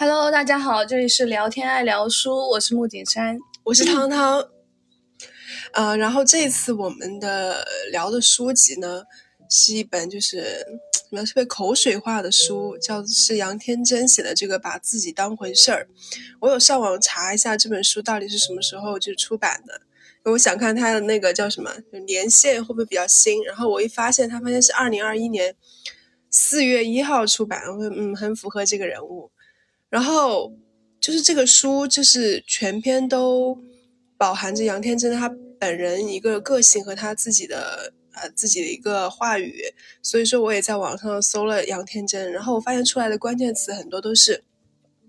Hello，大家好，这里是聊天爱聊书，我是木景山，我是汤汤。呃，然后这次我们的聊的书籍呢，是一本就是什么特别口水化的书，叫是杨天真写的这个《把自己当回事儿》。我有上网查一下这本书到底是什么时候就出版的，我想看它的那个叫什么年限会不会比较新。然后我一发现，他发现是二零二一年四月一号出版，我嗯很符合这个人物。然后就是这个书，就是全篇都饱含着杨天真他本人一个个性和他自己的呃自己的一个话语，所以说我也在网上搜了杨天真，然后我发现出来的关键词很多都是，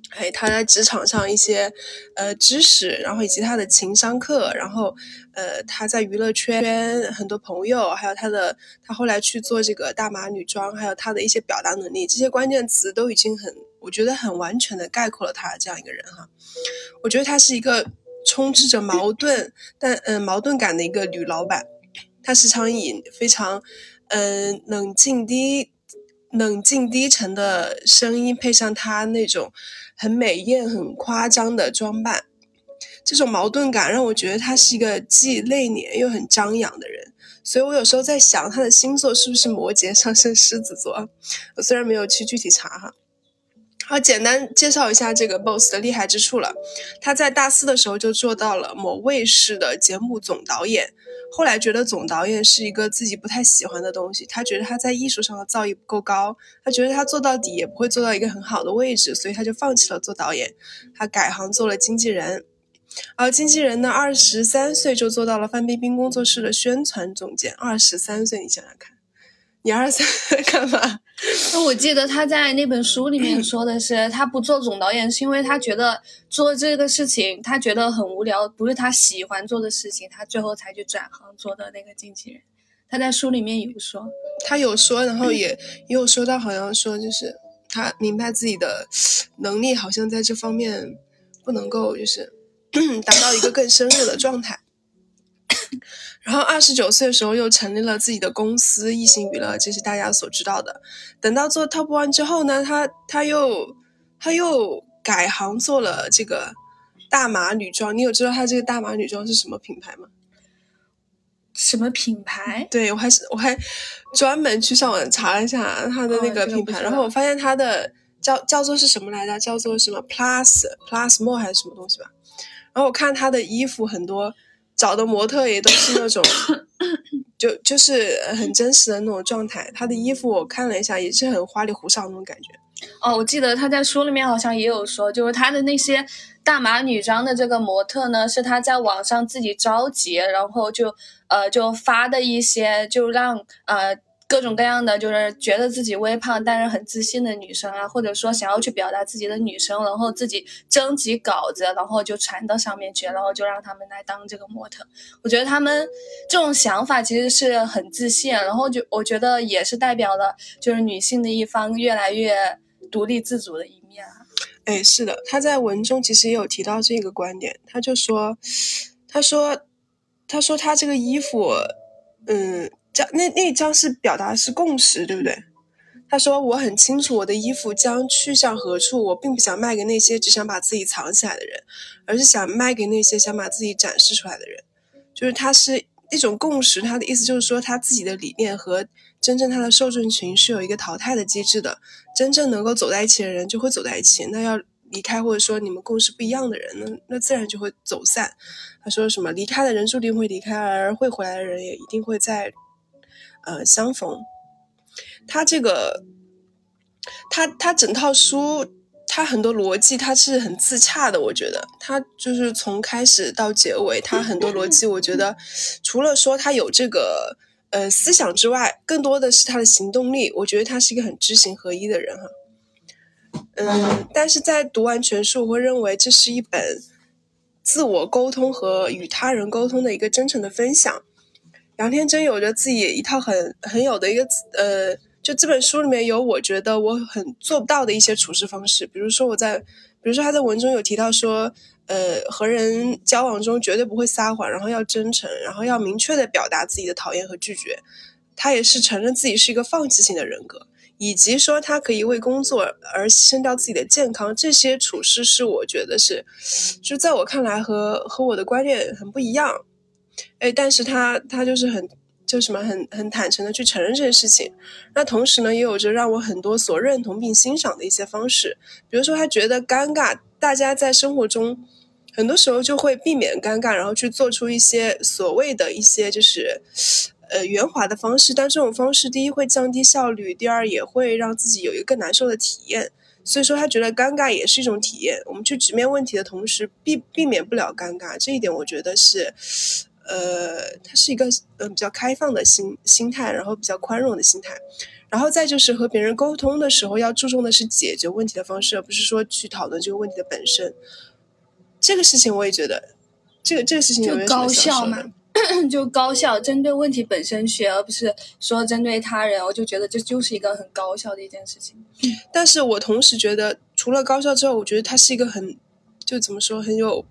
哎他在职场上一些呃知识，然后以及他的情商课，然后呃他在娱乐圈很多朋友，还有他的他后来去做这个大码女装，还有他的一些表达能力，这些关键词都已经很。我觉得很完全的概括了他这样一个人哈，我觉得他是一个充斥着矛盾但嗯矛盾感的一个女老板，她时常以非常嗯冷静低冷静低沉的声音配上她那种很美艳很夸张的装扮，这种矛盾感让我觉得她是一个既内敛又很张扬的人，所以我有时候在想她的星座是不是摩羯上升狮子座，我虽然没有去具体查哈。好，简单介绍一下这个 boss 的厉害之处了。他在大四的时候就做到了某卫视的节目总导演，后来觉得总导演是一个自己不太喜欢的东西，他觉得他在艺术上的造诣不够高，他觉得他做到底也不会做到一个很好的位置，所以他就放弃了做导演，他改行做了经纪人。而经纪人呢，二十三岁就做到了范冰冰工作室的宣传总监。二十三岁，你想想看。你二十三干嘛？那我记得他在那本书里面 说的是，他不做总导演是因为他觉得做这个事情他觉得很无聊，不是他喜欢做的事情，他最后才去转行做的那个经纪人。他在书里面有说，他有说，然后也也有说到，好像说就是他明白自己的能力好像在这方面不能够就是 达到一个更深入的状态。然后二十九岁的时候又成立了自己的公司异形娱乐，这是大家所知道的。等到做 Top One 之后呢，他他又他又改行做了这个大码女装。你有知道他这个大码女装是什么品牌吗？什么品牌？对我还是我还专门去上网查了一下他的那个品牌，然后我发现他的叫叫做是什么来着？叫做什么 Plus Plus More 还是什么东西吧？然后我看他的衣服很多。找的模特也都是那种，就就是很真实的那种状态。他的衣服我看了一下，也是很花里胡哨那种感觉。哦，我记得他在书里面好像也有说，就是他的那些大码女装的这个模特呢，是他在网上自己召集，然后就呃就发的一些，就让呃。各种各样的，就是觉得自己微胖但是很自信的女生啊，或者说想要去表达自己的女生，然后自己征集稿子，然后就传到上面去，然后就让他们来当这个模特。我觉得他们这种想法其实是很自信，然后就我觉得也是代表了就是女性的一方越来越独立自主的一面啊。哎，是的，他在文中其实也有提到这个观点，他就说，他说，他说他这个衣服，嗯。这那那张是表达是共识，对不对？他说我很清楚我的衣服将去向何处，我并不想卖给那些只想把自己藏起来的人，而是想卖给那些想把自己展示出来的人。就是他是一种共识，他的意思就是说他自己的理念和真正他的受众群是有一个淘汰的机制的，真正能够走在一起的人就会走在一起，那要离开或者说你们共识不一样的人，那那自然就会走散。他说什么离开的人注定会离开，而会回来的人也一定会在。呃，相逢，他这个，他他整套书，他很多逻辑，他是很自洽的。我觉得他就是从开始到结尾，他很多逻辑，我觉得除了说他有这个呃思想之外，更多的是他的行动力。我觉得他是一个很知行合一的人哈。嗯，但是在读完全书，我会认为这是一本自我沟通和与他人沟通的一个真诚的分享。杨天真有着自己一套很很有的一个呃，就这本书里面有我觉得我很做不到的一些处事方式，比如说我在，比如说他在文中有提到说，呃，和人交往中绝对不会撒谎，然后要真诚，然后要明确的表达自己的讨厌和拒绝。他也是承认自己是一个放弃性的人格，以及说他可以为工作而牺牲掉自己的健康，这些处事是我觉得是，就在我看来和和我的观念很不一样。哎，但是他他就是很就什么很很坦诚的去承认这件事情。那同时呢，也有着让我很多所认同并欣赏的一些方式，比如说他觉得尴尬，大家在生活中很多时候就会避免尴尬，然后去做出一些所谓的一些就是。呃，圆滑的方式，但这种方式，第一会降低效率，第二也会让自己有一个更难受的体验。所以说，他觉得尴尬也是一种体验。我们去直面问题的同时，避避免不了尴尬，这一点我觉得是，呃，他是一个嗯比较开放的心心态，然后比较宽容的心态。然后再就是和别人沟通的时候，要注重的是解决问题的方式，而不是说去讨论这个问题的本身。这个事情我也觉得，这个这个事情有没有高效嘛？就高效，针对问题本身学，而不是说针对他人。我就觉得这就是一个很高效的一件事情。但是我同时觉得，除了高效之后，我觉得他是一个很，就怎么说，很有，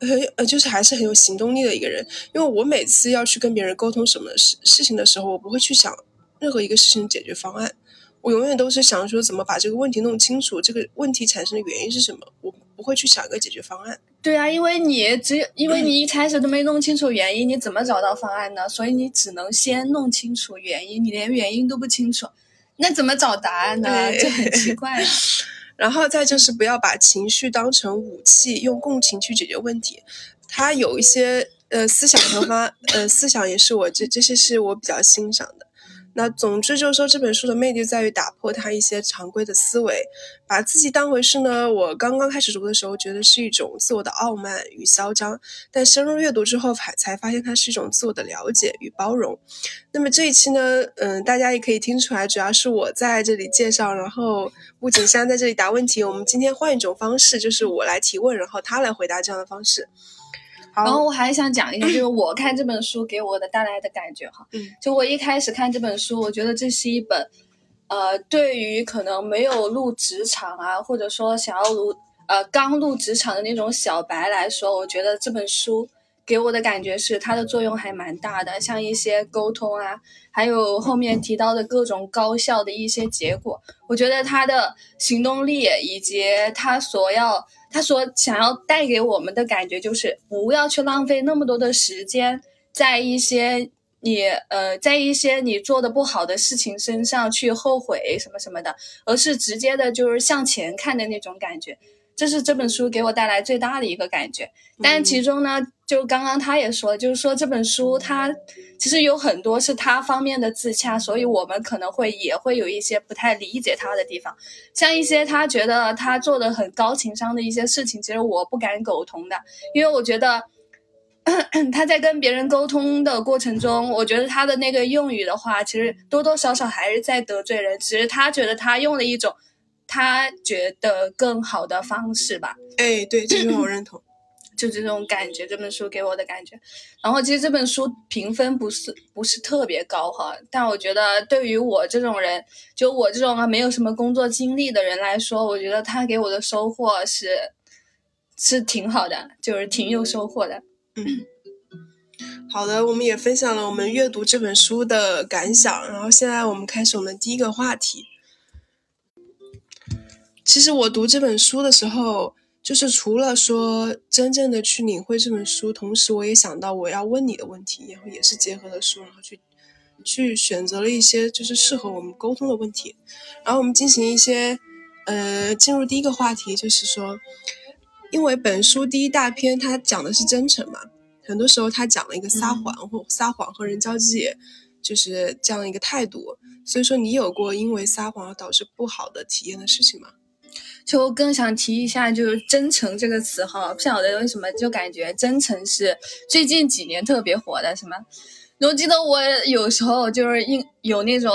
很呃，就是还是很有行动力的一个人。因为我每次要去跟别人沟通什么事事情的时候，我不会去想任何一个事情的解决方案，我永远都是想说怎么把这个问题弄清楚，这个问题产生的原因是什么。我不会去想一个解决方案。对啊，因为你只有因为 你一开始都没弄清楚原因，你怎么找到方案呢？所以你只能先弄清楚原因，你连原因都不清楚，那怎么找答案呢？就很奇怪。然后再就是不要把情绪当成武器，用共情去解决问题。他有一些呃思想和发呃思想也是我这这些是我比较欣赏的。那总之就是说，这本书的魅力在于打破它一些常规的思维，把自己当回事呢。我刚刚开始读的时候，觉得是一种自我的傲慢与嚣张，但深入阅读之后，才才发现它是一种自我的了解与包容。那么这一期呢，嗯，大家也可以听出来，主要是我在这里介绍，然后吴景山在这里答问题。我们今天换一种方式，就是我来提问，然后他来回答这样的方式。然后我还想讲一下，就是我看这本书给我的带来的感觉哈。嗯。就我一开始看这本书，我觉得这是一本，呃，对于可能没有入职场啊，或者说想要入呃刚入职场的那种小白来说，我觉得这本书给我的感觉是它的作用还蛮大的。像一些沟通啊，还有后面提到的各种高效的一些结果，我觉得它的行动力以及它所要。他所想要带给我们的感觉就是，不要去浪费那么多的时间在一些你呃，在一些你做的不好的事情身上去后悔什么什么的，而是直接的就是向前看的那种感觉。这是这本书给我带来最大的一个感觉，但其中呢，就刚刚他也说，就是说这本书它其实有很多是他方面的自洽，所以我们可能会也会有一些不太理解他的地方，像一些他觉得他做的很高情商的一些事情，其实我不敢苟同的，因为我觉得他在跟别人沟通的过程中，我觉得他的那个用语的话，其实多多少少还是在得罪人，只是他觉得他用了一种。他觉得更好的方式吧，哎，对，这句话我认同，就这种感觉，这本书给我的感觉。然后其实这本书评分不是不是特别高哈，但我觉得对于我这种人，就我这种啊没有什么工作经历的人来说，我觉得他给我的收获是是挺好的，就是挺有收获的。嗯，好的，我们也分享了我们阅读这本书的感想，然后现在我们开始我们第一个话题。其实我读这本书的时候，就是除了说真正的去领会这本书，同时我也想到我要问你的问题，然后也是结合了书，然后去去选择了一些就是适合我们沟通的问题，然后我们进行一些呃进入第一个话题，就是说，因为本书第一大篇它讲的是真诚嘛，很多时候它讲了一个撒谎或撒谎和人交际，就是这样一个态度，所以说你有过因为撒谎而导致不好的体验的事情吗？就更想提一下，就是“真诚”这个词哈，不晓得为什么就感觉真诚是最近几年特别火的，什么？我记得我有时候就是应有那种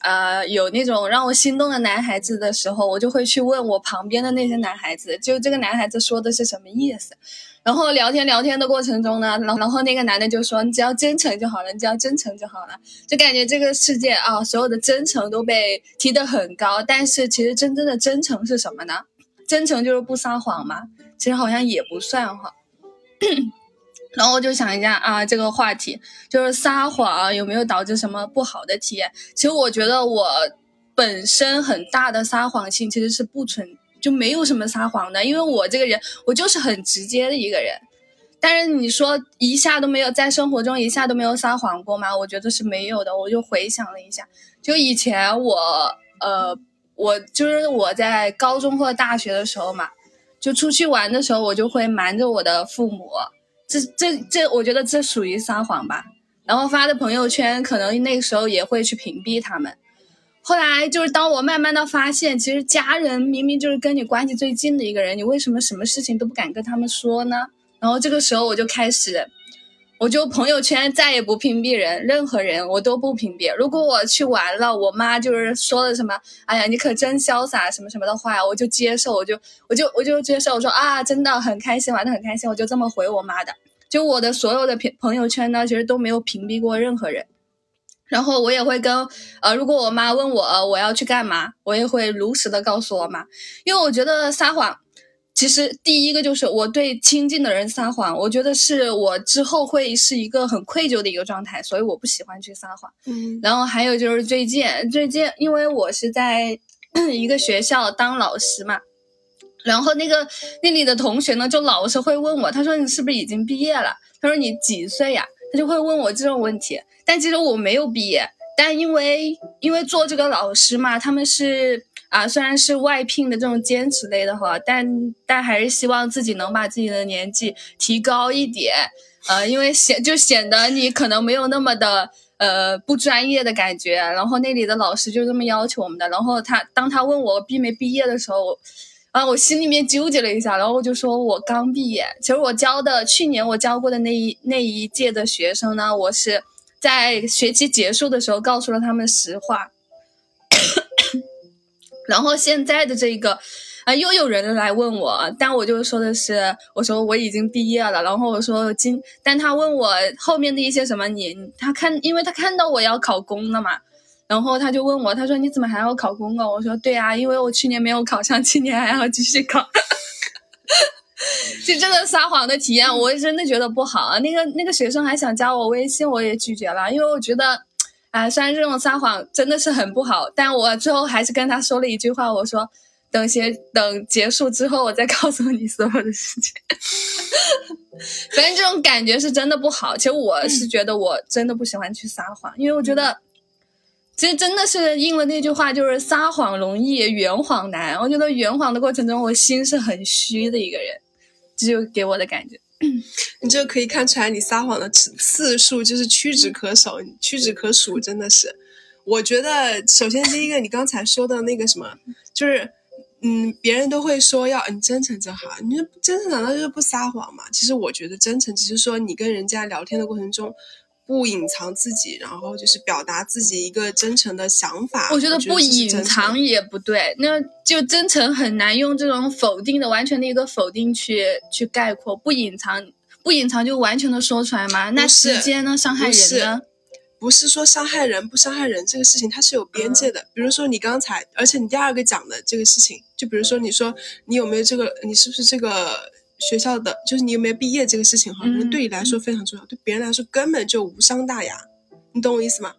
啊有那种让我心动的男孩子的时候，我就会去问我旁边的那些男孩子，就这个男孩子说的是什么意思。然后聊天聊天的过程中呢，然然后那个男的就说：“你只要真诚就好了，你只要真诚就好了。”就感觉这个世界啊，所有的真诚都被提得很高。但是其实真正的真诚是什么呢？真诚就是不撒谎吗？其实好像也不算哈。然后我就想一下啊，这个话题就是撒谎有没有导致什么不好的体验？其实我觉得我本身很大的撒谎性其实是不存，就没有什么撒谎的，因为我这个人我就是很直接的一个人。但是你说一下都没有在生活中一下都没有撒谎过吗？我觉得是没有的。我就回想了一下，就以前我呃，我就是我在高中或大学的时候嘛，就出去玩的时候，我就会瞒着我的父母。这这这，我觉得这属于撒谎吧。然后发的朋友圈，可能那个时候也会去屏蔽他们。后来就是当我慢慢的发现，其实家人明明就是跟你关系最近的一个人，你为什么什么事情都不敢跟他们说呢？然后这个时候我就开始，我就朋友圈再也不屏蔽人，任何人我都不屏蔽。如果我去玩了，我妈就是说了什么，哎呀，你可真潇洒什么什么的话，我就接受，我就我就我就接受，我说啊，真的很开心，玩的很开心，我就这么回我妈的。就我的所有的朋朋友圈呢，其实都没有屏蔽过任何人。然后我也会跟呃，如果我妈问我我要去干嘛，我也会如实的告诉我妈，因为我觉得撒谎。其实第一个就是我对亲近的人撒谎，我觉得是我之后会是一个很愧疚的一个状态，所以我不喜欢去撒谎。嗯，然后还有就是最近，最近因为我是在 一个学校当老师嘛，然后那个那里的同学呢，就老是会问我，他说你是不是已经毕业了？他说你几岁呀？他就会问我这种问题。但其实我没有毕业，但因为因为做这个老师嘛，他们是。啊，虽然是外聘的这种兼职类的哈，但但还是希望自己能把自己的年纪提高一点，呃，因为显就显得你可能没有那么的呃不专业的感觉。然后那里的老师就这么要求我们的。然后他当他问我毕没毕业的时候，啊，我心里面纠结了一下，然后我就说我刚毕业。其实我教的去年我教过的那一那一届的学生呢，我是在学期结束的时候告诉了他们实话。然后现在的这个，啊，又有人来问我，但我就说的是，我说我已经毕业了。然后我说今，但他问我后面的一些什么，你他看，因为他看到我要考公了嘛，然后他就问我，他说你怎么还要考公啊？我说对啊，因为我去年没有考上，今年还要继续考。就这个撒谎的体验，我真的觉得不好啊。那个那个学生还想加我微信，我也拒绝了，因为我觉得。啊，虽然这种撒谎真的是很不好，但我最后还是跟他说了一句话，我说等结等结束之后，我再告诉你所有的事情。反正这种感觉是真的不好。其实我是觉得我真的不喜欢去撒谎，因为我觉得其实真的是应了那句话，就是撒谎容易圆谎难。我觉得圆谎的过程中，我心是很虚的一个人，这就给我的感觉。你这可以看出来，你撒谎的次次数就是屈指可数，屈指可数，真的是。我觉得，首先第一个，你刚才说的那个什么，就是，嗯，别人都会说要你真诚就好，你说真诚难道就是不撒谎吗？其实我觉得真诚只是说你跟人家聊天的过程中。不隐藏自己，然后就是表达自己一个真诚的想法。我觉得不隐藏也不对，那就真诚很难用这种否定的、完全的一个否定去去概括。不隐藏，不隐藏就完全的说出来吗？那时间呢？伤害人呢？不是说伤害人不伤害人这个事情，它是有边界的。比如说你刚才，而且你第二个讲的这个事情，就比如说你说你有没有这个，你是不是这个？学校的就是你有没有毕业这个事情哈，对你来说非常重要，对别人来说根本就无伤大雅，你懂我意思吗？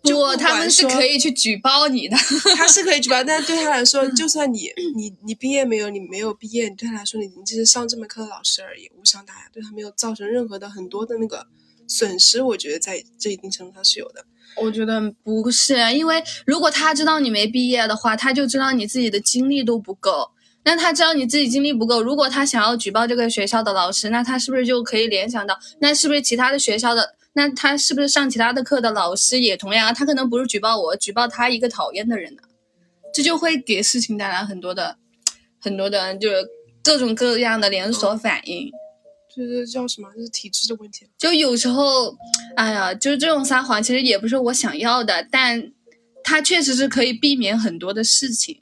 不，他们是可以去举报你的，他是可以举报，但是对他来说，就算你你你毕业没有，你没有毕业，对他来说，你你只是上这门课的老师而已，无伤大雅，对他没有造成任何的很多的那个损失，我觉得在这一定程度上是有的。我觉得不是，因为如果他知道你没毕业的话，他就知道你自己的精力都不够。那他知道你自己精力不够，如果他想要举报这个学校的老师，那他是不是就可以联想到，那是不是其他的学校的，那他是不是上其他的课的老师也同样？他可能不是举报我，举报他一个讨厌的人呢？这就会给事情带来很多的、很多的，就是各种各样的连锁反应。这是叫什么？这是体制的问题。就有时候，哎呀，就是这种撒谎，其实也不是我想要的，但他确实是可以避免很多的事情。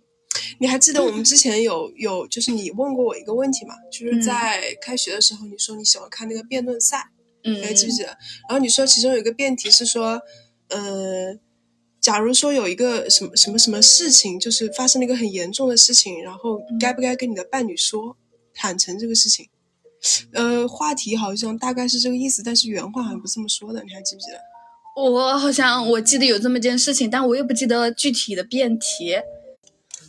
你还记得我们之前有有就是你问过我一个问题嘛？就是在开学的时候，你说你喜欢看那个辩论赛，嗯，还记不记得？然后你说其中有一个辩题是说，呃，假如说有一个什么什么什么事情，就是发生了一个很严重的事情，然后该不该跟你的伴侣说，坦诚这个事情？呃，话题好像大概是这个意思，但是原话好像不这么说的，你还记不记得？我好像我记得有这么件事情，但我也不记得具体的辩题。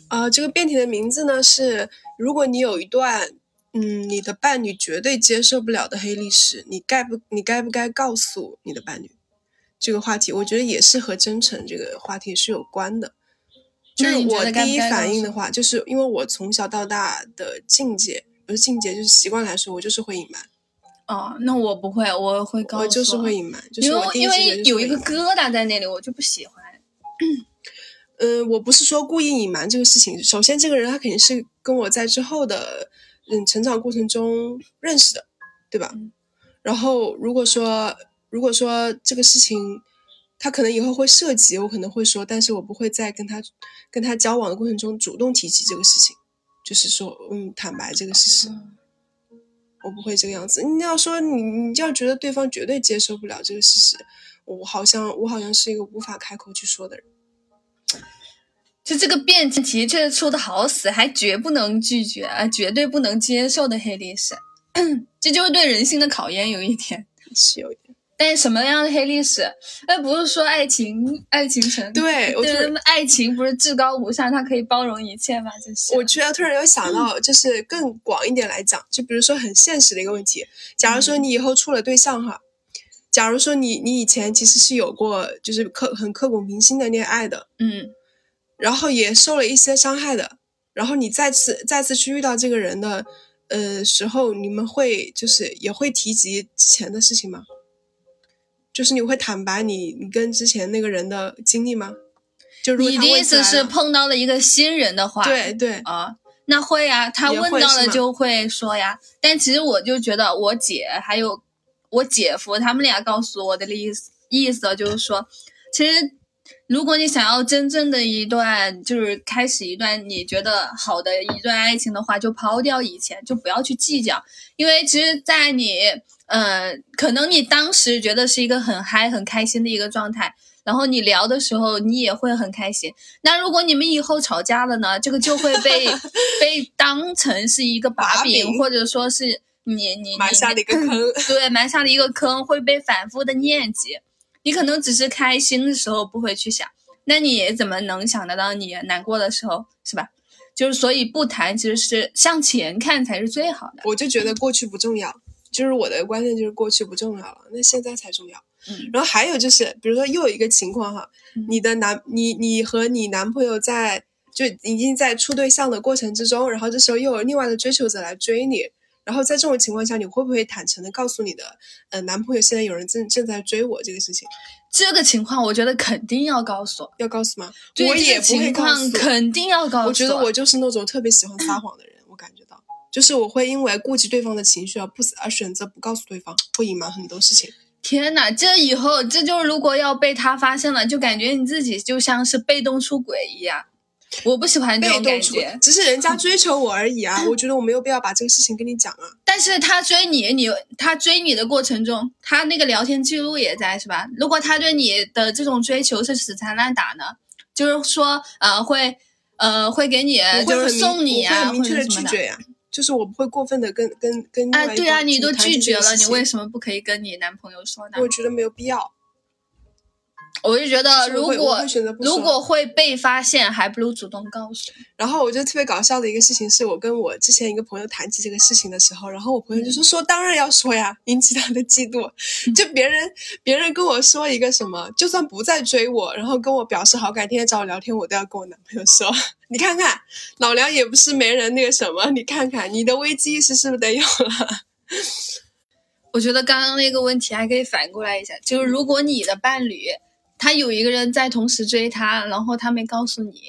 啊，这个辩题的名字呢是：如果你有一段，嗯，你的伴侣绝对接受不了的黑历史，你该不你该不该告诉你的伴侣？这个话题，我觉得也是和真诚这个话题是有关的。就是我第一反应的话，就是因为我从小到大的境界不是境界，就是习惯来说，我就是会隐瞒。哦，那我不会，我会告诉。我就是会隐瞒，就是因为因为有一个疙瘩在那里，我就不喜欢。嗯，我不是说故意隐瞒这个事情。首先，这个人他肯定是跟我在之后的嗯成长过程中认识的，对吧？然后如果说如果说这个事情他可能以后会涉及，我可能会说，但是我不会在跟他跟他交往的过程中主动提起这个事情，就是说嗯坦白这个事实，我不会这个样子。你要说你你要觉得对方绝对接受不了这个事实，我好像我好像是一个无法开口去说的人。就这个辩题确实出的好死，还绝不能拒绝啊，绝对不能接受的黑历史，这就是对人性的考验，有一点 是有一点。但是什么样的黑历史？哎不是说爱情，爱情成对，我觉得爱情不是至高无上，它可以包容一切吗？这是。我居然突然有想到，就是更广一点来讲，就比如说很现实的一个问题，假如说你以后处了对象哈，假如说你你以前其实是有过就是刻很刻骨铭心的恋爱的，嗯。然后也受了一些伤害的，然后你再次再次去遇到这个人的，呃时候，你们会就是也会提及之前的事情吗？就是你会坦白你你跟之前那个人的经历吗？就你的意思是碰到了一个新人的话，对对啊，那会呀，他问到了就会说呀。但其实我就觉得我姐还有我姐夫他们俩告诉我的意思意思就是说，其实。如果你想要真正的一段，就是开始一段你觉得好的一段爱情的话，就抛掉以前，就不要去计较，因为其实，在你，呃，可能你当时觉得是一个很嗨、很开心的一个状态，然后你聊的时候，你也会很开心。那如果你们以后吵架了呢？这个就会被 被当成是一个把柄，或者说是你你埋下了一个坑，对，埋下了一个坑，会被反复的念及。你可能只是开心的时候不会去想，那你怎么能想得到你难过的时候，是吧？就是所以不谈其实是向前看才是最好的。我就觉得过去不重要，就是我的观念就是过去不重要了，那现在才重要。嗯，然后还有就是，比如说又有一个情况哈，你的男你你和你男朋友在就已经在处对象的过程之中，然后这时候又有另外的追求者来追你。然后在这种情况下，你会不会坦诚的告诉你的呃男朋友，现在有人正正在追我这个事情？这个情况，我觉得肯定要告诉，要告诉吗？我也不会告诉，肯定要告诉。我觉得我就是那种特别喜欢撒谎 的人，我感觉到，就是我会因为顾及对方的情绪而不而选择不告诉对方，会隐瞒很多事情。天呐，这以后这就是如果要被他发现了，就感觉你自己就像是被动出轨一样。我不喜欢这种感觉，只是人家追求我而已啊！我觉得我没有必要把这个事情跟你讲啊。但是他追你，你他追你的过程中，他那个聊天记录也在，是吧？如果他对你的这种追求是死缠烂打呢？就是说，呃，会，呃，会给你，就是送你啊，很明确的拒绝呀。就是我不会过分的跟跟跟。哎，对啊，你都拒绝了，你为什么不可以跟你男朋友说呢？我觉得没有必要。我就觉得，如果如果会被发现，还不如主动告诉。然后我觉得特别搞笑的一个事情，是我跟我之前一个朋友谈起这个事情的时候，然后我朋友就说：“说当然要说呀，引起他的嫉妒。就别人别人跟我说一个什么，就算不再追我，然后跟我表示好感，天天找我聊天，我都要跟我男朋友说。你看看老梁也不是没人那个什么，你看看你的危机意识是不是得有了？我觉得刚刚那个问题还可以反过来一下，就是如果你的伴侣。他有一个人在同时追他，然后他没告诉你，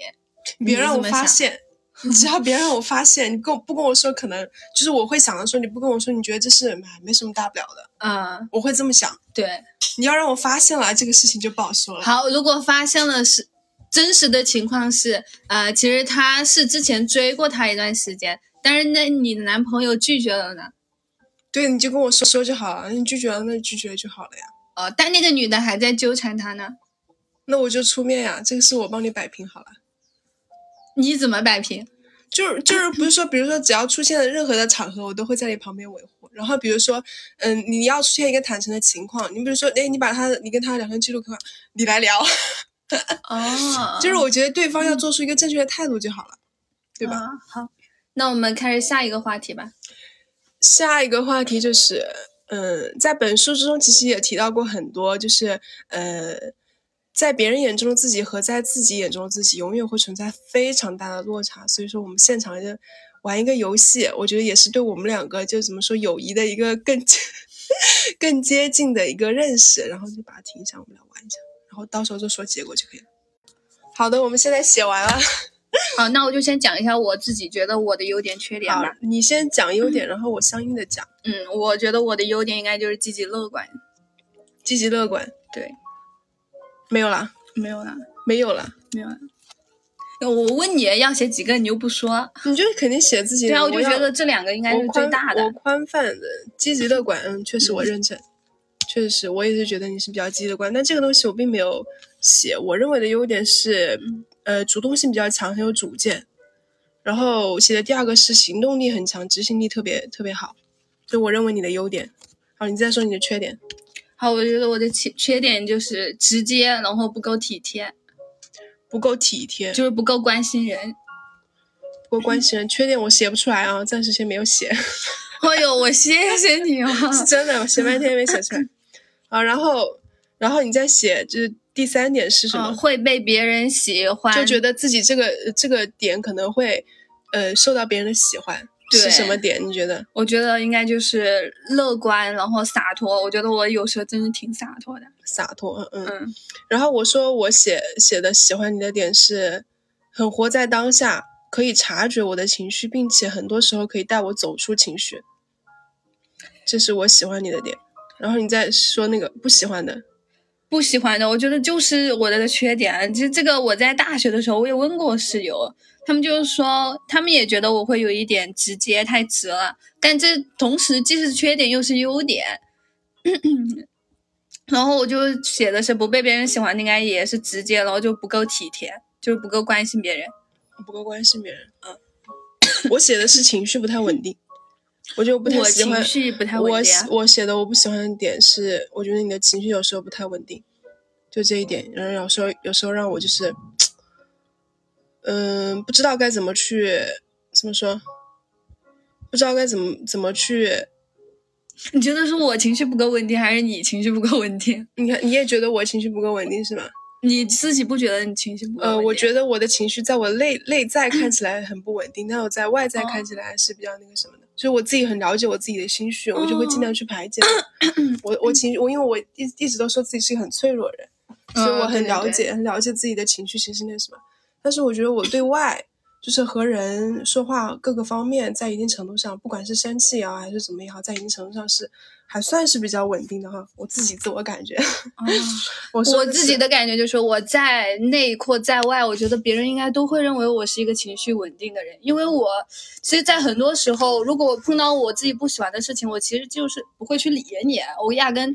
别让我发现。你只要别让我发现，你跟我不跟我说，可能就是我会想的说，你不跟我说，你觉得这是没什么大不了的。嗯，我会这么想。对，你要让我发现了这个事情就不好说了。好，如果发现了是真实的情况是，呃，其实他是之前追过他一段时间，但是那你的男朋友拒绝了呢？对，你就跟我说说就好了。你拒绝了，那拒绝就好了呀。哦，但那个女的还在纠缠他呢，那我就出面呀，这个事我帮你摆平好了。你怎么摆平？就是就是不是说，比如说只要出现了任何的场合，我都会在你旁边维护。然后比如说，嗯，你要出现一个坦诚的情况，你比如说，哎，你把他你跟他聊天记录给我，你来聊。哦，就是我觉得对方要做出一个正确的态度就好了，对吧？好，那我们开始下一个话题吧。下一个话题就是，嗯，在本书之中其实也提到过很多，就是呃。在别人眼中的自己和在自己眼中的自己，永远会存在非常大的落差。所以说，我们现场就玩一个游戏，我觉得也是对我们两个就怎么说友谊的一个更 更接近的一个认识。然后就把它停一下，我们来玩一下，然后到时候就说结果就可以了。好的，我们现在写完了。好，那我就先讲一下我自己觉得我的优点缺点吧。你先讲优点，然后我相应的讲。嗯，我觉得我的优点应该就是积极乐观。积极乐观，对。没有啦，没有啦，没有啦，没有啦。我问你要写几个，你又不说，你就肯定写自己。对啊，我就觉得这两个应该是最大的。我宽泛的，积极乐观，嗯，确实我认真，确实是我也是觉得你是比较积极乐观。但这个东西我并没有写。我认为的优点是，呃，主动性比较强，很有主见。然后写的第二个是行动力很强，执行力特别特别好。就我认为你的优点。好，你再说你的缺点。好，我觉得我的缺缺点就是直接，然后不够体贴，不够体贴，就是不够关心人，不够关心人。缺点我写不出来啊，暂时先没有写。哎呦，我谢谢你啊，是真的，我写半天没写出来。啊，然后，然后你再写，就是第三点是什么？会被别人喜欢，就觉得自己这个这个点可能会，呃，受到别人的喜欢。是什么点？你觉得？我觉得应该就是乐观，然后洒脱。我觉得我有时候真的挺洒脱的。洒脱，嗯嗯。然后我说我写写的喜欢你的点是，很活在当下，可以察觉我的情绪，并且很多时候可以带我走出情绪。这是我喜欢你的点。然后你再说那个不喜欢的。不喜欢的，我觉得就是我的缺点。其实这个我在大学的时候我也问过室友。他们就是说，他们也觉得我会有一点直接，太直了。但这同时既是缺点又是优点。然后我就写的是不被别人喜欢，应该也是直接，然后就不够体贴，就是不够关心别人，不够关心别人。嗯，我写的是情绪不太稳定，我就不太喜欢。情绪不太稳定。我我写的我不喜欢的点是，我觉得你的情绪有时候不太稳定，就这一点，然后有时候有时候让我就是。嗯，不知道该怎么去怎么说，不知道该怎么怎么去。你觉得是我情绪不够稳定，还是你情绪不够稳定？你看，你也觉得我情绪不够稳定是吗？你自己不觉得你情绪不？呃，我觉得我的情绪在我内内在看起来很不稳定，但我在外在看起来还是比较那个什么的。所以我自己很了解我自己的心绪，我就会尽量去排解。我我情绪，我因为我一一直都说自己是一个很脆弱的人，所以我很了解很了解自己的情绪其实那什么。但是我觉得我对外就是和人说话各个方面，在一定程度上，不管是生气也啊还是怎么也好，在一定程度上是还算是比较稳定的哈。我自己自我感觉，我我自己的感觉就是我在内或在外，我觉得别人应该都会认为我是一个情绪稳定的人，因为我其实，在很多时候，如果我碰到我自己不喜欢的事情，我其实就是不会去理你，我压根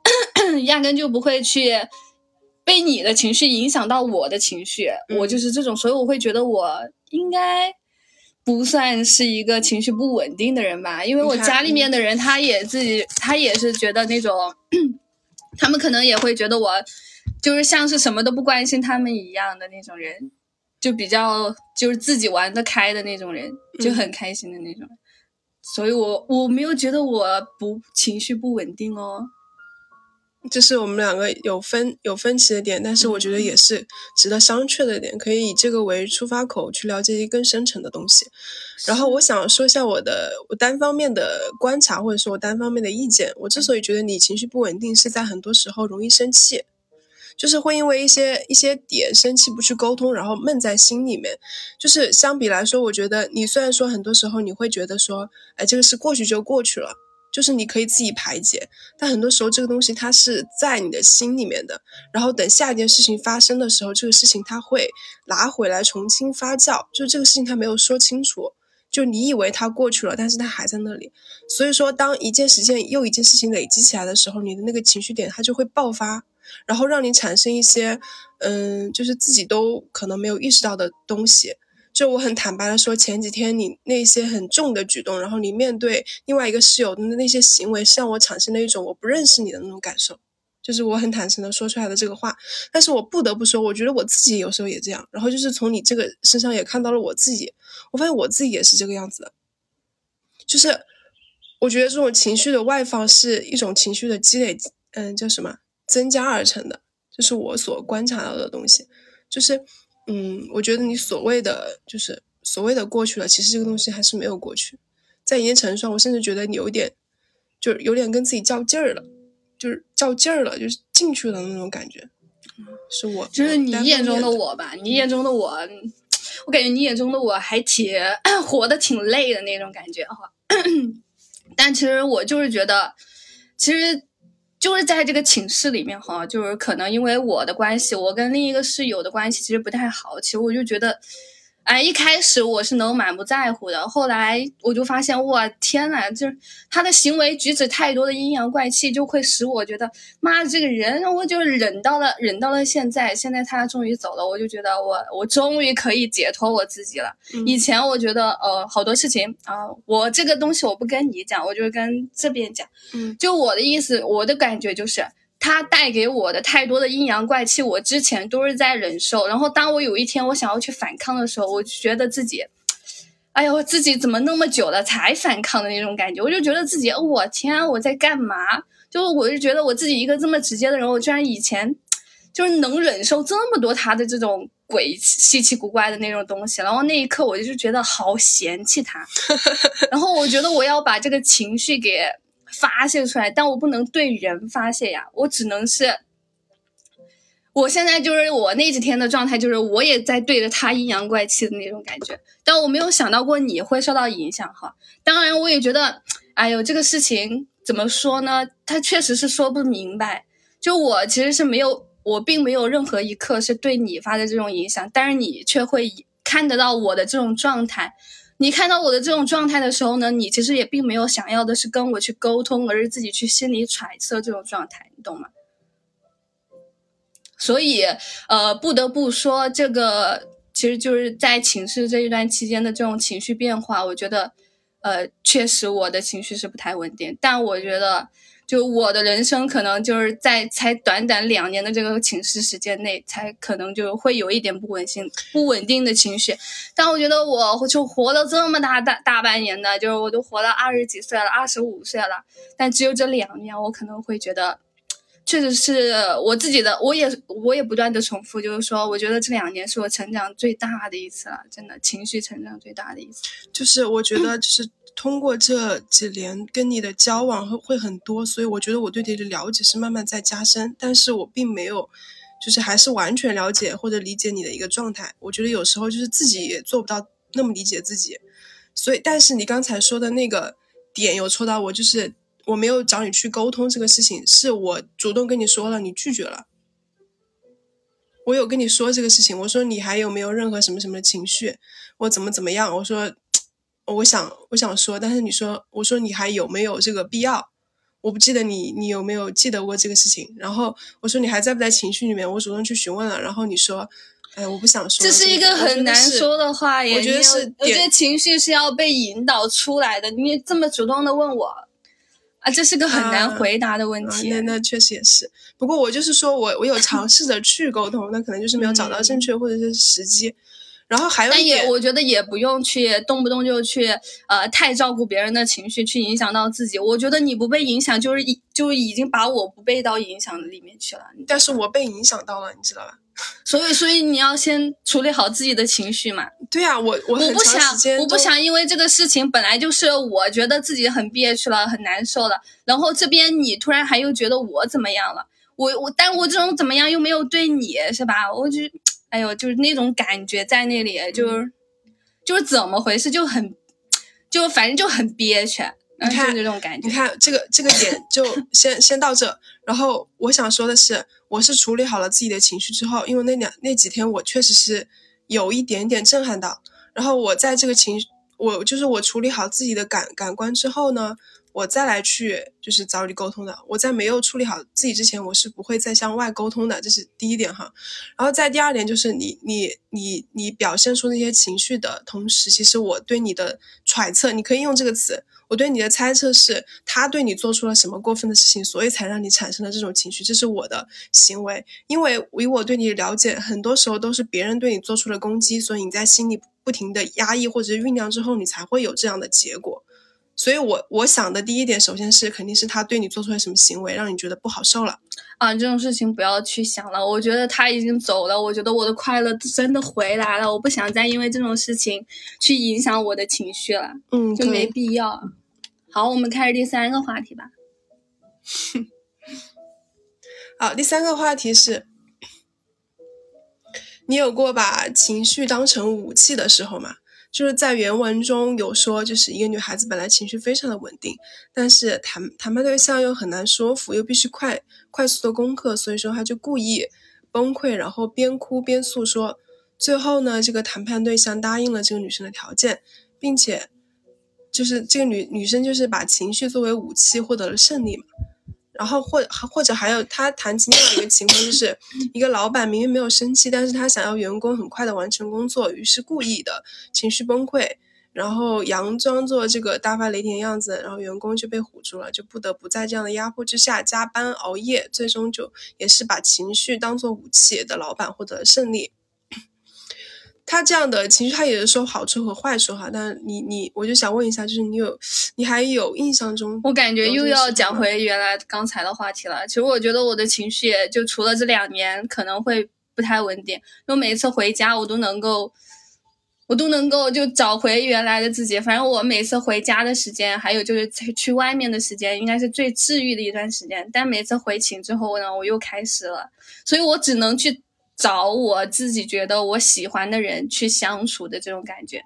压根就不会去。被你的情绪影响到我的情绪，我就是这种，所以我会觉得我应该不算是一个情绪不稳定的人吧。因为我家里面的人，他也自己，他也是觉得那种，他们可能也会觉得我就是像是什么都不关心他们一样的那种人，就比较就是自己玩得开的那种人，就很开心的那种。所以我我没有觉得我不情绪不稳定哦。这是我们两个有分有分歧的点，但是我觉得也是值得商榷的点，可以以这个为出发口去了解一更深层的东西。然后我想说一下我的我单方面的观察，或者说我单方面的意见。我之所以觉得你情绪不稳定，是在很多时候容易生气，就是会因为一些一些点生气，不去沟通，然后闷在心里面。就是相比来说，我觉得你虽然说很多时候你会觉得说，哎，这个事过去就过去了。就是你可以自己排解，但很多时候这个东西它是在你的心里面的，然后等下一件事情发生的时候，这个事情它会拿回来重新发酵，就这个事情它没有说清楚，就你以为它过去了，但是它还在那里。所以说，当一件事件又一件事情累积起来的时候，你的那个情绪点它就会爆发，然后让你产生一些，嗯，就是自己都可能没有意识到的东西。就我很坦白的说，前几天你那些很重的举动，然后你面对另外一个室友的那些行为，是让我产生了一种我不认识你的那种感受。就是我很坦诚的说出来的这个话，但是我不得不说，我觉得我自己有时候也这样。然后就是从你这个身上也看到了我自己，我发现我自己也是这个样子的。就是我觉得这种情绪的外放是一种情绪的积累，嗯，叫什么增加而成的，这是我所观察到的东西。就是，嗯，我觉得你所谓的就是所谓的过去了，其实这个东西还是没有过去。在一定程度上，我甚至觉得你有点，就是有点跟自己较劲儿了。就是较劲儿了，就是进去了那种感觉，是我，就是你眼中的我吧？你眼中的我，我感觉你眼中的我还挺 活的挺累的那种感觉哈。但其实我就是觉得，其实就是在这个寝室里面哈，就是可能因为我的关系，我跟另一个室友的关系其实不太好。其实我就觉得。哎，一开始我是能满不在乎的，后来我就发现，哇，天呐，就是他的行为举止太多的阴阳怪气，就会使我觉得，妈的，这个人，我就忍到了，忍到了现在，现在他终于走了，我就觉得我，我终于可以解脱我自己了。以前我觉得，呃，好多事情啊，我这个东西我不跟你讲，我就跟这边讲，嗯，就我的意思，我的感觉就是。他带给我的太多的阴阳怪气，我之前都是在忍受。然后当我有一天我想要去反抗的时候，我就觉得自己，哎呀，我自己怎么那么久了才反抗的那种感觉？我就觉得自己，我天，我在干嘛？就我就觉得我自己一个这么直接的人，我居然以前就是能忍受这么多他的这种鬼稀奇古怪的那种东西。然后那一刻，我就觉得好嫌弃他。然后我觉得我要把这个情绪给。发泄出来，但我不能对人发泄呀，我只能是，我现在就是我那几天的状态，就是我也在对着他阴阳怪气的那种感觉，但我没有想到过你会受到影响哈。当然，我也觉得，哎呦，这个事情怎么说呢？他确实是说不明白。就我其实是没有，我并没有任何一刻是对你发的这种影响，但是你却会看得到我的这种状态。你看到我的这种状态的时候呢，你其实也并没有想要的是跟我去沟通，而是自己去心里揣测这种状态，你懂吗？所以，呃，不得不说，这个其实就是在寝室这一段期间的这种情绪变化，我觉得，呃，确实我的情绪是不太稳定，但我觉得。就我的人生，可能就是在才短短两年的这个寝室时间内，才可能就会有一点不稳定、不稳定的情绪。但我觉得，我就活了这么大大大半年的，就是我都活了二十几岁了，二十五岁了。但只有这两年，我可能会觉得，确实是我自己的，我也我也不断的重复，就是说，我觉得这两年是我成长最大的一次了，真的情绪成长最大的一次。就是我觉得，就是。通过这几年跟你的交往会会很多，所以我觉得我对你的了解是慢慢在加深，但是我并没有，就是还是完全了解或者理解你的一个状态。我觉得有时候就是自己也做不到那么理解自己，所以，但是你刚才说的那个点有戳到我，就是我没有找你去沟通这个事情，是我主动跟你说了，你拒绝了。我有跟你说这个事情，我说你还有没有任何什么什么情绪，我怎么怎么样，我说。我想，我想说，但是你说，我说你还有没有这个必要？我不记得你，你有没有记得过这个事情？然后我说你还在不在情绪里面？我主动去询问了，然后你说，哎，我不想说。这是一个很难说的话，我觉得是，我觉得情绪是要被引导出来的。你这么主动的问我，啊，这是个很难回答的问题。那那确实也是，不过我就是说我我有尝试着去沟通，那可能就是没有找到正确或者是时机。然后还有一点，我觉得也不用去动不动就去呃太照顾别人的情绪，去影响到自己。我觉得你不被影响，就是已就已经把我不被到影响里面去了。但是我被影响到了，你知道吧？所以，所以你要先处理好自己的情绪嘛。对啊，我我我不想，我不想因为这个事情本来就是我觉得自己很憋屈了，很难受了，然后这边你突然还又觉得我怎么样了？我我，但我这种怎么样又没有对你是吧？我就。哎呦，就是那种感觉在那里，就是就是怎么回事，就很就反正就很憋屈。你看这种感觉，你看这个这个点就先先到这。然后我想说的是，我是处理好了自己的情绪之后，因为那两那几天我确实是有一点点震撼到。然后我在这个情，我就是我处理好自己的感感官之后呢，我再来去就是找你沟通的。我在没有处理好自己之前，我是不会再向外沟通的，这是第一点哈。然后在第二点就是你你你你表现出那些情绪的同时，其实我对你的揣测，你可以用这个词，我对你的猜测是他对你做出了什么过分的事情，所以才让你产生了这种情绪，这是我的行为。因为以我对你了解，很多时候都是别人对你做出了攻击，所以你在心里不停的压抑或者酝酿之后，你才会有这样的结果。所以，我我想的第一点，首先是肯定是他对你做出了什么行为，让你觉得不好受了啊。这种事情不要去想了。我觉得他已经走了，我觉得我的快乐真的回来了。我不想再因为这种事情去影响我的情绪了。嗯，就没必要。好，我们开始第三个话题吧。好，第三个话题是，你有过把情绪当成武器的时候吗？就是在原文中有说，就是一个女孩子本来情绪非常的稳定，但是谈谈判对象又很难说服，又必须快快速的攻克，所以说她就故意崩溃，然后边哭边诉说。最后呢，这个谈判对象答应了这个女生的条件，并且就是这个女女生就是把情绪作为武器获得了胜利嘛。然后或或者还有他谈及另外一个情况，就是一个老板明明没有生气，但是他想要员工很快的完成工作，于是故意的情绪崩溃，然后佯装作这个大发雷霆的样子，然后员工就被唬住了，就不得不在这样的压迫之下加班熬夜，最终就也是把情绪当做武器的老板获得了胜利。他这样的情绪，他也是说好处和坏处哈。但你你，我就想问一下，就是你有你还有印象中？我感觉又要讲回原来刚才的话题了。其实我觉得我的情绪，就除了这两年可能会不太稳定，因为每次回家我都能够，我都能够就找回原来的自己。反正我每次回家的时间，还有就是去外面的时间，应该是最治愈的一段时间。但每次回寝之后呢，我又开始了，所以我只能去。找我自己觉得我喜欢的人去相处的这种感觉，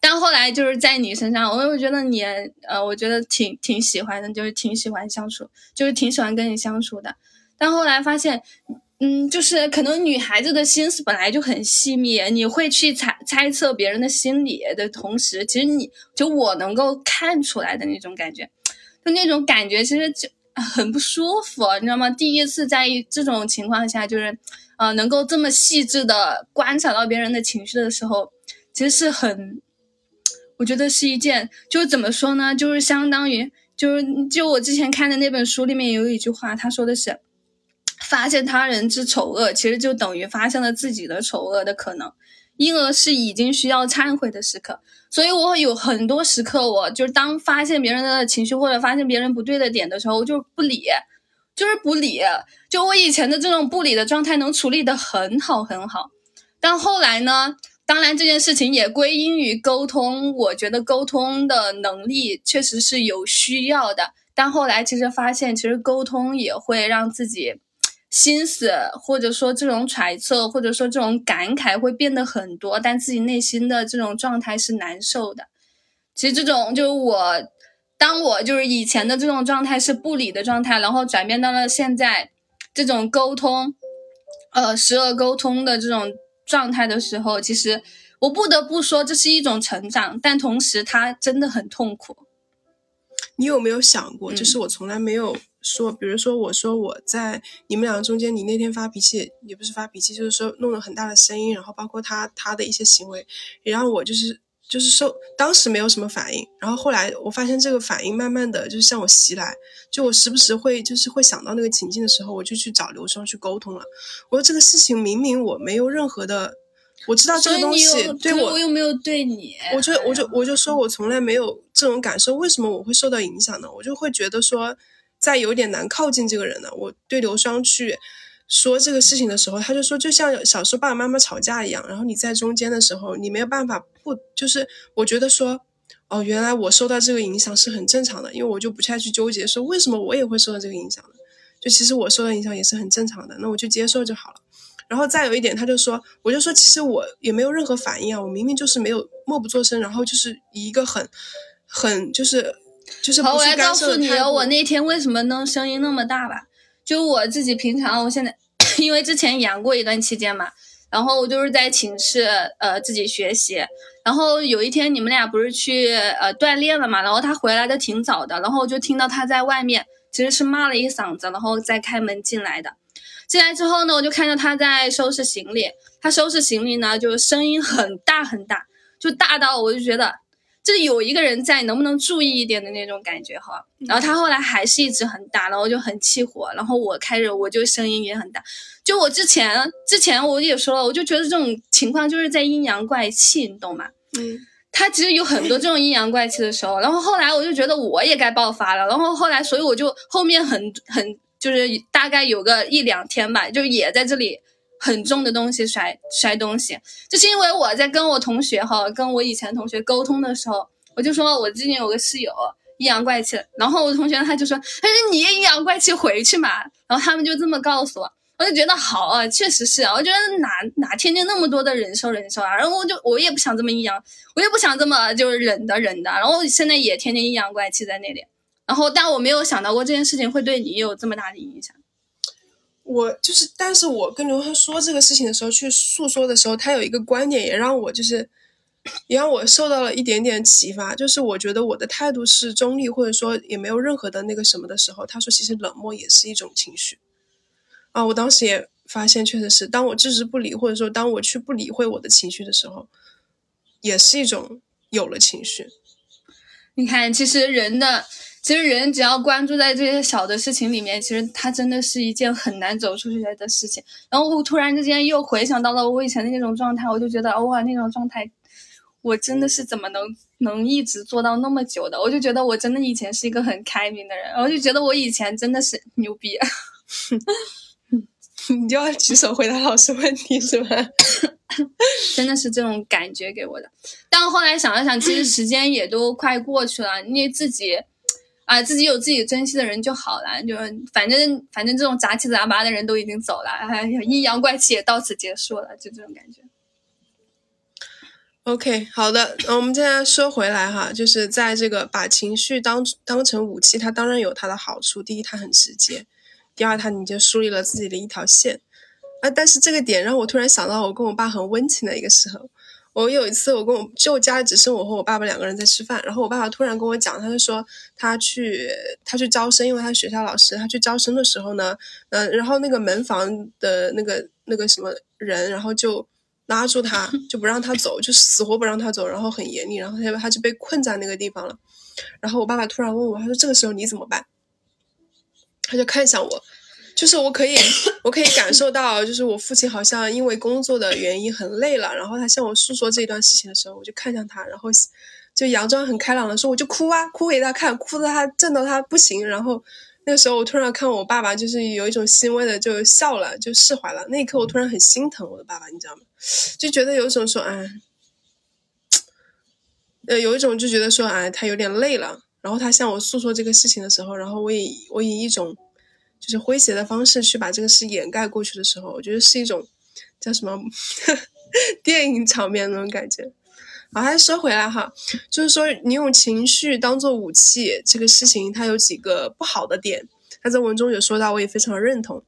但后来就是在你身上，我又觉得你，呃，我觉得挺挺喜欢的，就是挺喜欢相处，就是挺喜欢跟你相处的。但后来发现，嗯，就是可能女孩子的心思本来就很细密，你会去猜猜测别人的心理的同时，其实你就我能够看出来的那种感觉，就那种感觉其实就很不舒服，你知道吗？第一次在这种情况下，就是。呃，能够这么细致的观察到别人的情绪的时候，其实是很，我觉得是一件，就是怎么说呢，就是相当于，就是就我之前看的那本书里面有一句话，他说的是，发现他人之丑恶，其实就等于发现了自己的丑恶的可能，因而是已经需要忏悔的时刻。所以我有很多时刻，我就是当发现别人的情绪或者发现别人不对的点的时候，我就不理。就是不理，就我以前的这种不理的状态能处理的很好很好，但后来呢，当然这件事情也归因于沟通，我觉得沟通的能力确实是有需要的，但后来其实发现，其实沟通也会让自己心思或者说这种揣测或者说这种感慨会变得很多，但自己内心的这种状态是难受的。其实这种就是我。当我就是以前的这种状态是不理的状态，然后转变到了现在这种沟通，呃，时而沟通的这种状态的时候，其实我不得不说这是一种成长，但同时它真的很痛苦。你有没有想过，就是我从来没有说，比如说我说我在你们两个中间，你那天发脾气也不是发脾气，就是说弄了很大的声音，然后包括他他的一些行为，也让我就是。就是受当时没有什么反应，然后后来我发现这个反应慢慢的就是向我袭来，就我时不时会就是会想到那个情境的时候，我就去找刘双去沟通了。我说这个事情明明我没有任何的，我知道这个东西对我又没有对你，我就我就我就说我从来没有这种感受，为什么我会受到影响呢？我就会觉得说在有点难靠近这个人呢。我对刘双去。说这个事情的时候，他就说，就像小时候爸爸妈妈吵架一样，然后你在中间的时候，你没有办法不，就是我觉得说，哦，原来我受到这个影响是很正常的，因为我就不太去纠结说为什么我也会受到这个影响的，就其实我受到影响也是很正常的，那我就接受就好了。然后再有一点，他就说，我就说其实我也没有任何反应啊，我明明就是没有默不作声，然后就是一个很很就是就是好，我来告诉你，我那天为什么能声音那么大吧。就我自己平常，我现在因为之前阳过一段期间嘛，然后我就是在寝室呃自己学习。然后有一天你们俩不是去呃锻炼了嘛？然后他回来的挺早的，然后我就听到他在外面其实是骂了一嗓子，然后再开门进来的。进来之后呢，我就看到他在收拾行李。他收拾行李呢，就声音很大很大，就大到我就觉得这有一个人在，能不能注意一点的那种感觉哈。然后他后来还是一直很大，然后就很气火。然后我开着，我就声音也很大。就我之前之前我也说了，我就觉得这种情况就是在阴阳怪气，你懂吗？嗯，他其实有很多这种阴阳怪气的时候。然后后来我就觉得我也该爆发了。然后后来，所以我就后面很很。就是大概有个一两天吧，就也在这里很重的东西摔摔东西，就是因为我在跟我同学哈，跟我以前同学沟通的时候，我就说我最近有个室友阴阳怪气，然后我同学他就说，他说你也阴阳怪气回去嘛，然后他们就这么告诉我，我就觉得好啊，确实是啊，我觉得哪哪天天那么多的忍受忍受啊，然后我就我也不想这么阴阳，我也不想这么就是忍的忍的，然后现在也天天阴阳怪气在那里。然后，但我没有想到过这件事情会对你有这么大的影响。我就是，但是我跟刘欢说这个事情的时候，去诉说的时候，他有一个观点，也让我就是，也让我受到了一点点启发。就是我觉得我的态度是中立，或者说也没有任何的那个什么的时候，他说其实冷漠也是一种情绪。啊，我当时也发现，确实是，当我置之不理，或者说当我去不理会我的情绪的时候，也是一种有了情绪。你看，其实人的。其实人只要关注在这些小的事情里面，其实它真的是一件很难走出去的事情。然后我突然之间又回想到了我以前的那种状态，我就觉得哇，那种状态，我真的是怎么能能一直做到那么久的？我就觉得我真的以前是一个很开明的人，我就觉得我以前真的是牛逼。你就要举手回答老师问题是吧？真的是这种感觉给我的。但后来想了想，其实时间也都快过去了，你自己。啊，自己有自己珍惜的人就好了，就反正反正这种杂七杂八的人都已经走了，哎呀，阴阳怪气也到此结束了，就这种感觉。OK，好的，那我们现在说回来哈，就是在这个把情绪当当成武器，它当然有它的好处。第一，它很直接；第二，它你就树立了自己的一条线。啊，但是这个点让我突然想到，我跟我爸很温情的一个时候。我有一次，我跟我就家里只剩我和我爸爸两个人在吃饭，然后我爸爸突然跟我讲，他就说他去他去招生，因为他是学校老师，他去招生的时候呢，嗯，然后那个门房的那个那个什么人，然后就拉住他，就不让他走，就死活不让他走，然后很严厉，然后他他就被困在那个地方了。然后我爸爸突然问我，他说这个时候你怎么办？他就看向我。就是我可以，我可以感受到，就是我父亲好像因为工作的原因很累了，然后他向我诉说这段事情的时候，我就看向他，然后就佯装很开朗的说，我就哭啊，哭给他看，哭的他震到他不行。然后那个时候我突然看我爸爸，就是有一种欣慰的就笑了，就释怀了。那一刻我突然很心疼我的爸爸，你知道吗？就觉得有一种说，哎，呃，有一种就觉得说，哎，他有点累了。然后他向我诉说这个事情的时候，然后我以我以一种。就是诙谐的方式去把这个事掩盖过去的时候，我觉得是一种叫什么 电影场面那种感觉。好，还是说回来哈，就是说你用情绪当做武器这个事情，它有几个不好的点。他在文中有说到，我也非常认同。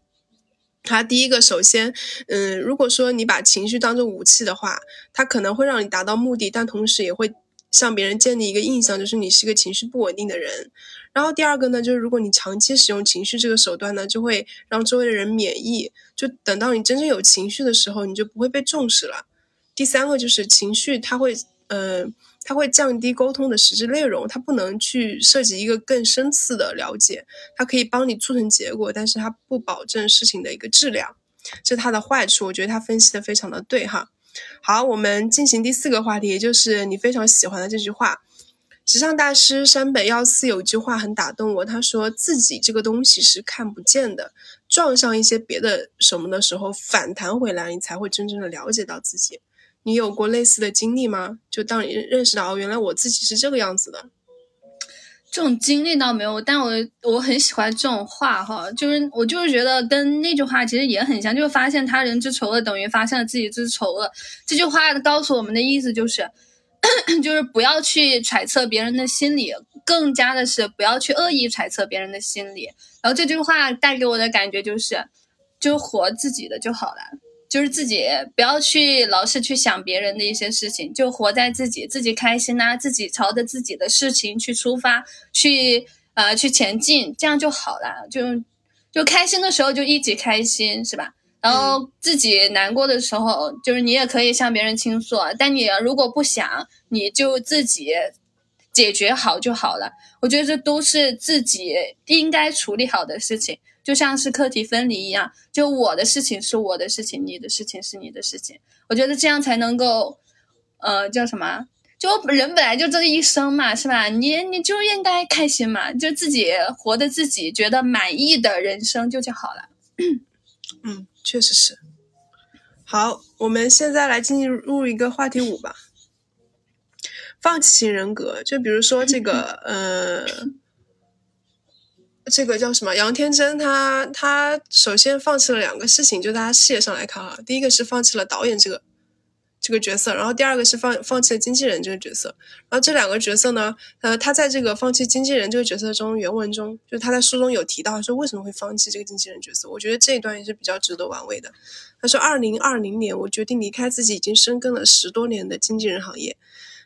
他第一个，首先，嗯，如果说你把情绪当做武器的话，它可能会让你达到目的，但同时也会向别人建立一个印象，就是你是一个情绪不稳定的人。然后第二个呢，就是如果你长期使用情绪这个手段呢，就会让周围的人免疫，就等到你真正有情绪的时候，你就不会被重视了。第三个就是情绪，它会，呃，它会降低沟通的实质内容，它不能去涉及一个更深次的了解，它可以帮你促成结果，但是它不保证事情的一个质量，这是它的坏处。我觉得他分析的非常的对哈。好，我们进行第四个话题，也就是你非常喜欢的这句话。时尚大师山本耀司有句话很打动我，他说自己这个东西是看不见的，撞上一些别的什么的时候，反弹回来，你才会真正的了解到自己。你有过类似的经历吗？就当你认识到，哦，原来我自己是这个样子的。这种经历倒没有，但我我很喜欢这种话哈，就是我就是觉得跟那句话其实也很像，就是发现他人之丑恶等于发现了自己之丑恶。这句话告诉我们的意思就是。就是不要去揣测别人的心理，更加的是不要去恶意揣测别人的心理。然后这句话带给我的感觉就是，就活自己的就好了。就是自己不要去老是去想别人的一些事情，就活在自己自己开心呐、自己朝着自己的事情去出发，去呃去前进，这样就好了。就就开心的时候就一起开心，是吧？然后自己难过的时候，就是你也可以向别人倾诉，但你如果不想，你就自己解决好就好了。我觉得这都是自己应该处理好的事情，就像是课题分离一样，就我的事情是我的事情，你的事情是你的事情。我觉得这样才能够，呃，叫什么？就人本来就这一生嘛，是吧？你你就应该开心嘛，就自己活得自己觉得满意的人生就就好了。嗯，确实是。好，我们现在来进入一个话题五吧。放弃型人格，就比如说这个，呃，这个叫什么？杨天真，他他首先放弃了两个事情，就大家事业上来看哈，第一个是放弃了导演这个这个角色，然后第二个是放放弃了经纪人这个角色。然后这两个角色呢，呃，他在这个放弃经纪人这个角色中，原文中就他在书中有提到说为什么会放弃这个经纪人角色，我觉得这一段也是比较值得玩味的。他说，二零二零年我决定离开自己已经深耕了十多年的经纪人行业。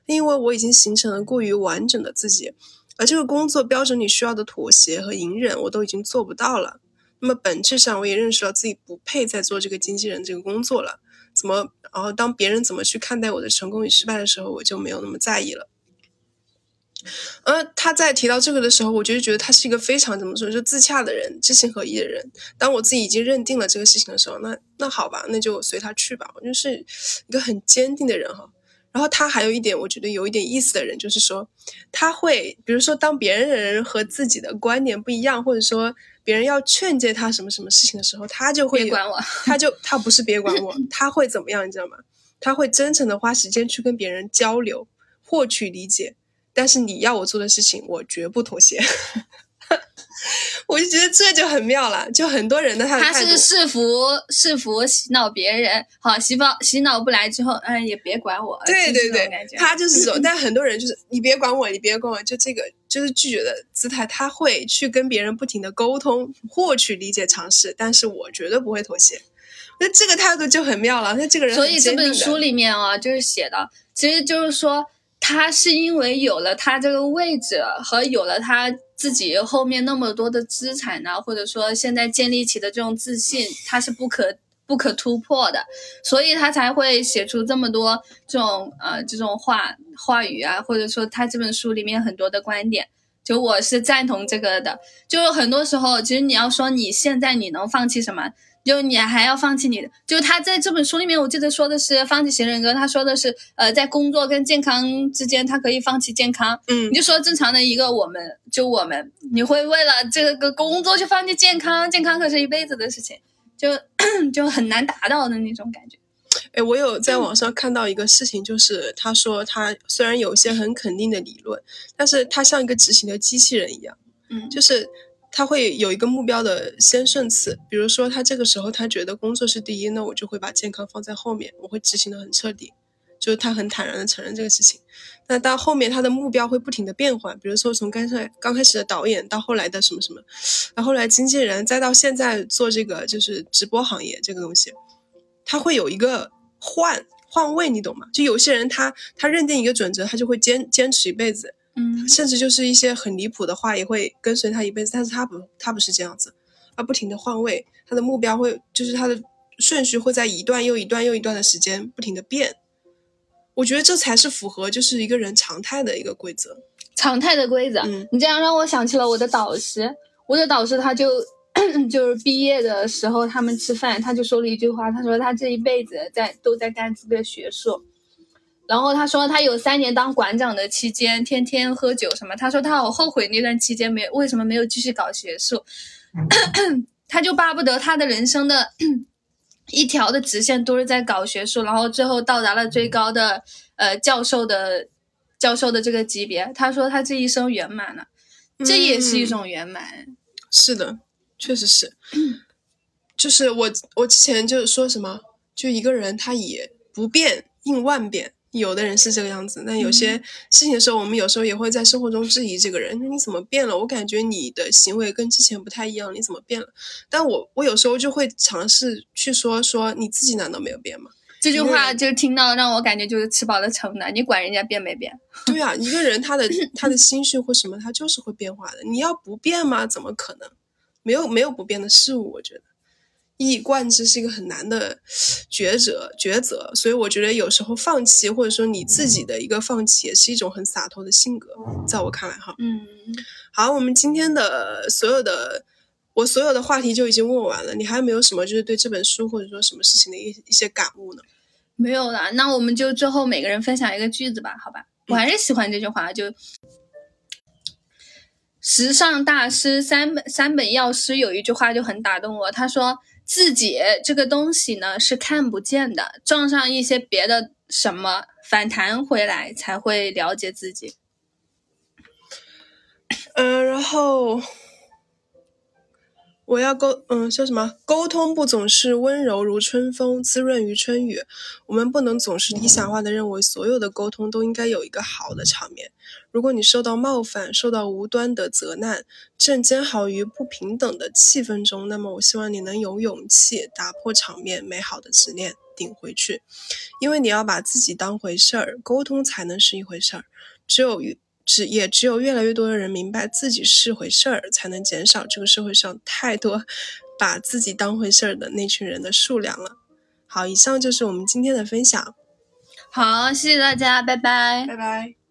因为我已经形成了过于完整的自己，而这个工作标准里需要的妥协和隐忍，我都已经做不到了。那么本质上，我也认识到自己不配再做这个经纪人这个工作了。怎么？然后当别人怎么去看待我的成功与失败的时候，我就没有那么在意了。呃，他在提到这个的时候，我就觉得他是一个非常怎么说，就自洽的人，知行合一的人。当我自己已经认定了这个事情的时候，那那好吧，那就随他去吧。我就是一个很坚定的人哈。然后他还有一点，我觉得有一点意思的人，就是说，他会，比如说，当别人和自己的观点不一样，或者说别人要劝诫他什么什么事情的时候，他就会，别管我，他就他不是别管我，他会怎么样，你知道吗？他会真诚的花时间去跟别人交流，获取理解。但是你要我做的事情，我绝不妥协。我就觉得这就很妙了，就很多人的他他是是服是服洗脑别人，好洗脑洗脑不来之后，哎也别管我。对对对，他就是这种，但很多人就是你别管我，你别管我，就这个就是拒绝的姿态，他会去跟别人不停的沟通，获取理解尝试，但是我绝对不会妥协。那这个态度就很妙了，那这个人所以这本书里面啊，就是写的，其实就是说他是因为有了他这个位置和有了他。自己后面那么多的资产呢，或者说现在建立起的这种自信，他是不可不可突破的，所以他才会写出这么多这种呃这种话话语啊，或者说他这本书里面很多的观点，就我是赞同这个的。就很多时候，其实你要说你现在你能放弃什么？就你还要放弃你的，就他在这本书里面，我记得说的是放弃型人格，他说的是，呃，在工作跟健康之间，他可以放弃健康。嗯，你就说正常的一个我们，就我们，你会为了这个工作去放弃健康？健康可是一辈子的事情，就 就很难达到的那种感觉。哎，我有在网上看到一个事情，就是他说他虽然有一些很肯定的理论，但是他像一个执行的机器人一样，嗯，就是。他会有一个目标的先顺次，比如说他这个时候他觉得工作是第一，那我就会把健康放在后面，我会执行的很彻底，就是他很坦然的承认这个事情。那到后面他的目标会不停的变换，比如说从刚才刚开始的导演到后来的什么什么，然后来经纪人，再到现在做这个就是直播行业这个东西，他会有一个换换位，你懂吗？就有些人他他认定一个准则，他就会坚坚持一辈子。嗯，甚至就是一些很离谱的话也会跟随他一辈子，但是他不，他不是这样子，他不停的换位，他的目标会就是他的顺序会在一段又一段又一段的时间不停的变，我觉得这才是符合就是一个人常态的一个规则，常态的规则。嗯，你这样让我想起了我的导师，我的导师他就 就是毕业的时候他们吃饭，他就说了一句话，他说他这一辈子在都在干这个学术。然后他说，他有三年当馆长的期间，天天喝酒什么。他说他好后悔那段期间没为什么没有继续搞学术，他就巴不得他的人生的 一条的直线都是在搞学术，然后最后到达了最高的呃教授的教授的这个级别。他说他这一生圆满了，这也是一种圆满。是的，确实是，就是我我之前就是说什么，就一个人他以不变应万变。有的人是这个样子，但有些事情的时候，我们有时候也会在生活中质疑这个人，你怎么变了？我感觉你的行为跟之前不太一样，你怎么变了？但我我有时候就会尝试去说说，你自己难道没有变吗？这句话就听到让我感觉就是吃饱了撑的，你管人家变没变？对啊，一个人他的 他的心绪或什么，他就是会变化的。你要不变吗？怎么可能？没有没有不变的事物，我觉得。一以贯之是一个很难的抉择，抉择。所以我觉得有时候放弃，或者说你自己的一个放弃，也是一种很洒脱的性格。在我看来，哈，嗯，好，我们今天的所有的我所有的话题就已经问完了。你还有没有什么就是对这本书或者说什么事情的一一些感悟呢？没有了，那我们就最后每个人分享一个句子吧，好吧？我还是喜欢这句话，就时尚大师三本三本药师有一句话就很打动我，他说。自己这个东西呢是看不见的，撞上一些别的什么反弹回来才会了解自己。嗯，然后我要沟，嗯，说什么？沟通不总是温柔如春风，滋润于春雨。我们不能总是理想化的认为所有的沟通都应该有一个好的场面。如果你受到冒犯，受到无端的责难，正煎熬于不平等的气氛中，那么我希望你能有勇气打破场面美好的执念，顶回去，因为你要把自己当回事儿，沟通才能是一回事儿。只有只也只有越来越多的人明白自己是回事儿，才能减少这个社会上太多把自己当回事儿的那群人的数量了。好，以上就是我们今天的分享。好，谢谢大家，拜拜，拜拜。